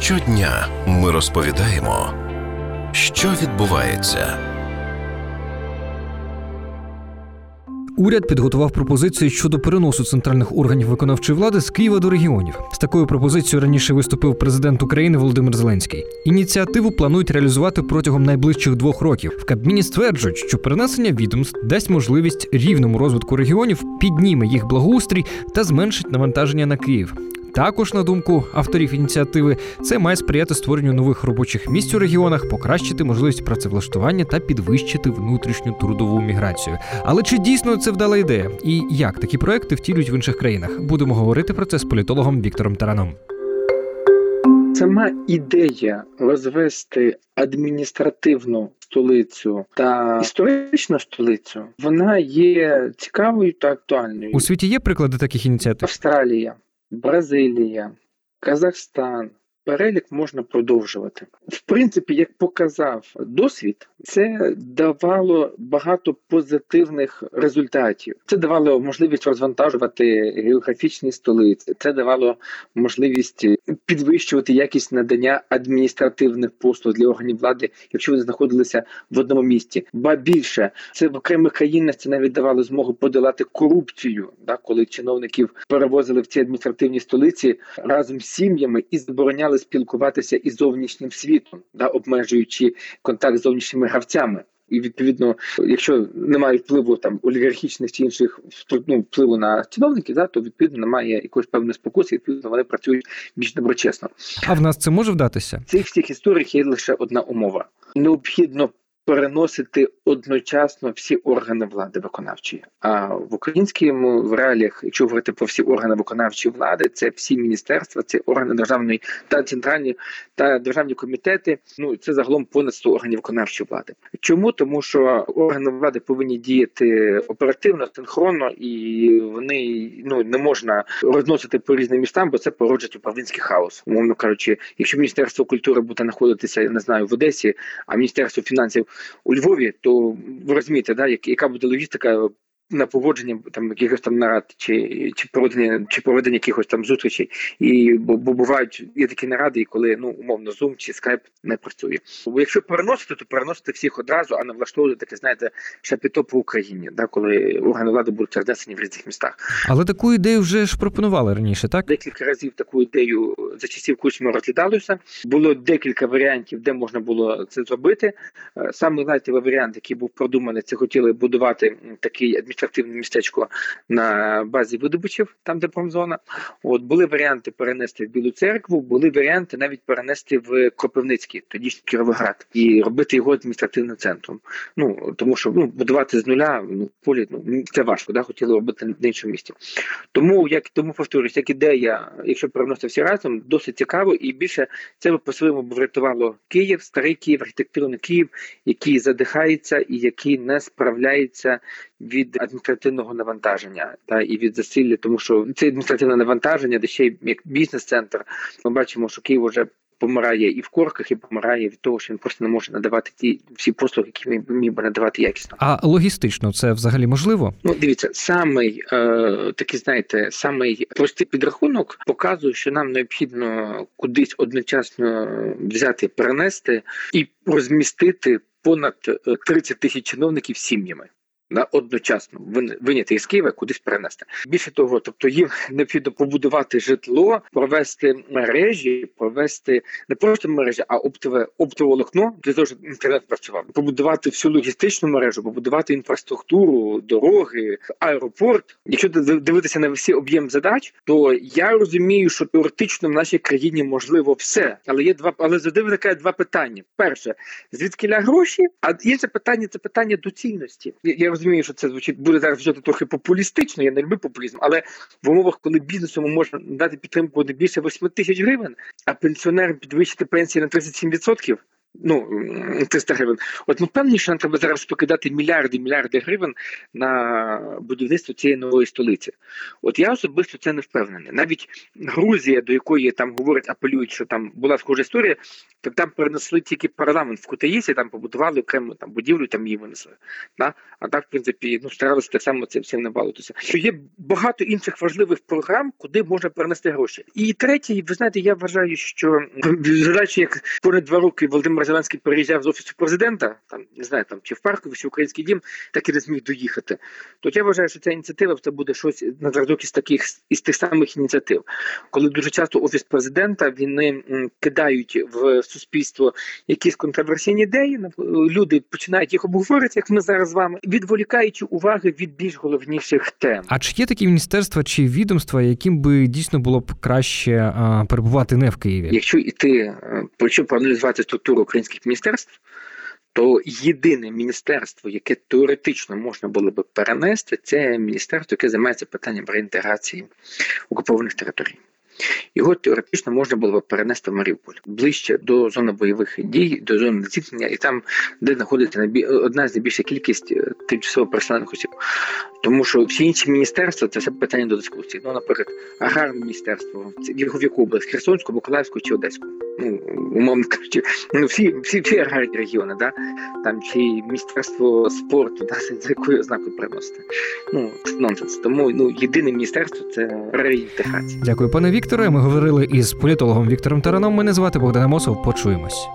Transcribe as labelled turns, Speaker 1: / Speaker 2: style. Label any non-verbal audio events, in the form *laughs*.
Speaker 1: Щодня ми розповідаємо, що відбувається.
Speaker 2: Уряд підготував пропозиції щодо переносу центральних органів виконавчої влади з Києва до регіонів. З такою пропозицією раніше виступив президент України Володимир Зеленський. Ініціативу планують реалізувати протягом найближчих двох років. В Кабміні стверджують, що перенесення відомств дасть можливість рівному розвитку регіонів, підніме їх благоустрій та зменшить навантаження на Київ. Також, на думку авторів ініціативи, це має сприяти створенню нових робочих місць у регіонах, покращити можливість працевлаштування та підвищити внутрішню трудову міграцію. Але чи дійсно це вдала ідея? І як такі проекти втілюють в інших країнах? Будемо говорити про це з політологом Віктором Тараном.
Speaker 3: Сама ідея розвести адміністративну столицю та історичну столицю, вона є цікавою та актуальною.
Speaker 2: У світі є приклади таких ініціатив?
Speaker 3: Австралія, Бразилія, Казахстан. Перелік можна продовжувати. В принципі, як показав досвід, це давало багато позитивних результатів. Це давало можливість розвантажувати географічні столиці. Це давало можливість підвищувати якість надання адміністративних послуг для органів влади, якщо вони знаходилися в одному місті. Ба більше це в окремих країнах це навіть давало змогу подолати корупцію, да, коли чиновників перевозили в ці адміністративні столиці разом з сім'ями і забороняли спілкуватися із зовнішнім світом, да, обмежуючи контакт з зовнішніми гравцями. І відповідно, якщо немає впливу там олігархічних чи інших ну, впливу на чиновників, да, то відповідно немає якоїсь певної спокуси, відповідно вони працюють більш доброчесно.
Speaker 2: А в нас це може вдатися?
Speaker 3: Цих всіх історіях є лише одна умова: необхідно переносити одночасно всі органи влади виконавчої. А в українському в реаліях, якщо говорити про всі органи виконавчої влади, це всі міністерства, це органи державної та центральні та державні комітети. Ну це загалом понад 100 органів виконавчої влади. Чому тому, що органи влади повинні діяти оперативно, синхронно, і вони ну не можна розносити по різним містам, бо це породжує управлінський хаос. Умовно кажучи, якщо міністерство культури буде знаходитися, я не знаю, в Одесі, а міністерство фінансів у Львові, то ви розумієте, да, яка буде логістика на погодження там якихось там нарад, чи чи проведення чи проведення якихось там зустрічей, і бо, бо бувають є такі наради, коли ну умовно Zoom чи Skype не працює. Бо якщо переносити, то переносити всіх одразу, а не влаштовувати таке, знаєте, шапіто по Україні, да, коли органи влади будуть рознесені в різних містах.
Speaker 2: Але таку ідею вже ж пропонували раніше, так
Speaker 3: декілька разів таку ідею за часів Кучми розглядалося. Було декілька варіантів, де можна було це зробити. Саме лайтовий варіант, який був продуманий, це хотіли будувати такий адміністративний адміністративне містечко на базі видобичів, там де промзона. От були варіанти перенести в Білу церкву, були варіанти навіть перенести в Кропивницький, тоді ж Кіровоград, і робити його адміністративним центром. Ну тому що ну будувати з нуля ну полі ну це важко, да хотіли робити на іншому місті. Тому як тому повторюсь, як ідея, якщо переносити всі разом, досить цікаво, і більше це по своєму врятувало Київ, старий Київ, архітектурний Київ, який задихається і який не справляється від адміністративного навантаження та і від засилля, тому що це адміністративне навантаження, де ще як бізнес-центр. Ми бачимо, що Київ вже помирає і в корках, і помирає від того, що він просто не може надавати ті всі послуги, які він міг би надавати якісно.
Speaker 2: А логістично це взагалі можливо?
Speaker 3: Ну дивіться, самий е, такий, знаєте, самий простий підрахунок показує, що нам необхідно кудись одночасно взяти, перенести і розмістити понад 30 е, тисяч чиновників сім'ями на одночасно виняти із Києва кудись перенести. Більше того, тобто їм *laughs* необхідно побудувати житло, провести мережі, провести не просто мережі, а оптове оптове волокно для того, щоб інтернет працював, побудувати всю логістичну мережу, побудувати інфраструктуру, дороги, аеропорт. Якщо дивитися на всі об'єм задач, то я розумію, що теоретично в нашій країні можливо все, але є два, але завжди виникає два питання: перше звідки гроші, а інше питання це питання доцільності. Я розумію, що це звучить буде зараз звучати трохи популістично. Я не люблю популізм, але в умовах, коли бізнесу можна дати підтримку не більше 8 тисяч гривень, а пенсіонерам підвищити пенсії на 37%, Ну, м, 300 гривень. От ми впевнені, що нам треба зараз покидати мільярди мільярди гривень на будівництво цієї нової столиці. От я особисто це не впевнений. Навіть Грузія, до якої там говорять, апелюють, що там була схожа історія, так там перенесли тільки парламент в Кутаїсі, там побудували окрему там будівлю, там її винесли. Да? А так, в принципі, ну старалися так само це всім не балуватися. Що є багато інших важливих програм, куди можна перенести гроші. І третє, ви знаєте, я вважаю, що *clears throat* як понад два роки Володимир Зеленський переїжджав з офісу президента, там не знаю, там чи в Паркові, чи в Український дім, так і не зміг доїхати. То я вважаю, що ця ініціатива це буде щось на зразок із таких із тих самих ініціатив, коли дуже часто офіс президента вони кидають в суспільство якісь контроверсійні ідеї. Люди починають їх обговорити, як ми зараз з вами, відволікаючи уваги від більш головніших тем.
Speaker 2: А чи є такі міністерства чи відомства, яким би дійсно було б краще перебувати не в Києві?
Speaker 3: Якщо йти, е, якщо проаналізувати структуру українських міністерств, то єдине міністерство, яке теоретично можна було би перенести, це міністерство, яке займається питанням реінтеграції окупованих територій. Його теоретично можна було б перенести в Маріуполь ближче до зони бойових дій, до зони зіткнення, і там, де знаходиться одна з найбільша кількість е, тимчасово переселених осіб. Тому що всі інші міністерства це все питання до дискусії. Ну, наприклад, аграрне міністерство, його в яку область? Херсонську, Миколаївську чи Одеську? Ну, умовно кажучи, ну всі, всі, аграрні регіони, да? там чи міністерство спорту, да? за якою ознакою приносити. Ну, це нонсенс. Тому ну, єдине міністерство це реінтеграція.
Speaker 2: Дякую, пане Вікторе. Ми говорили із політологом Віктором Тараном. Мене звати Богдан Амосов. Почуємось.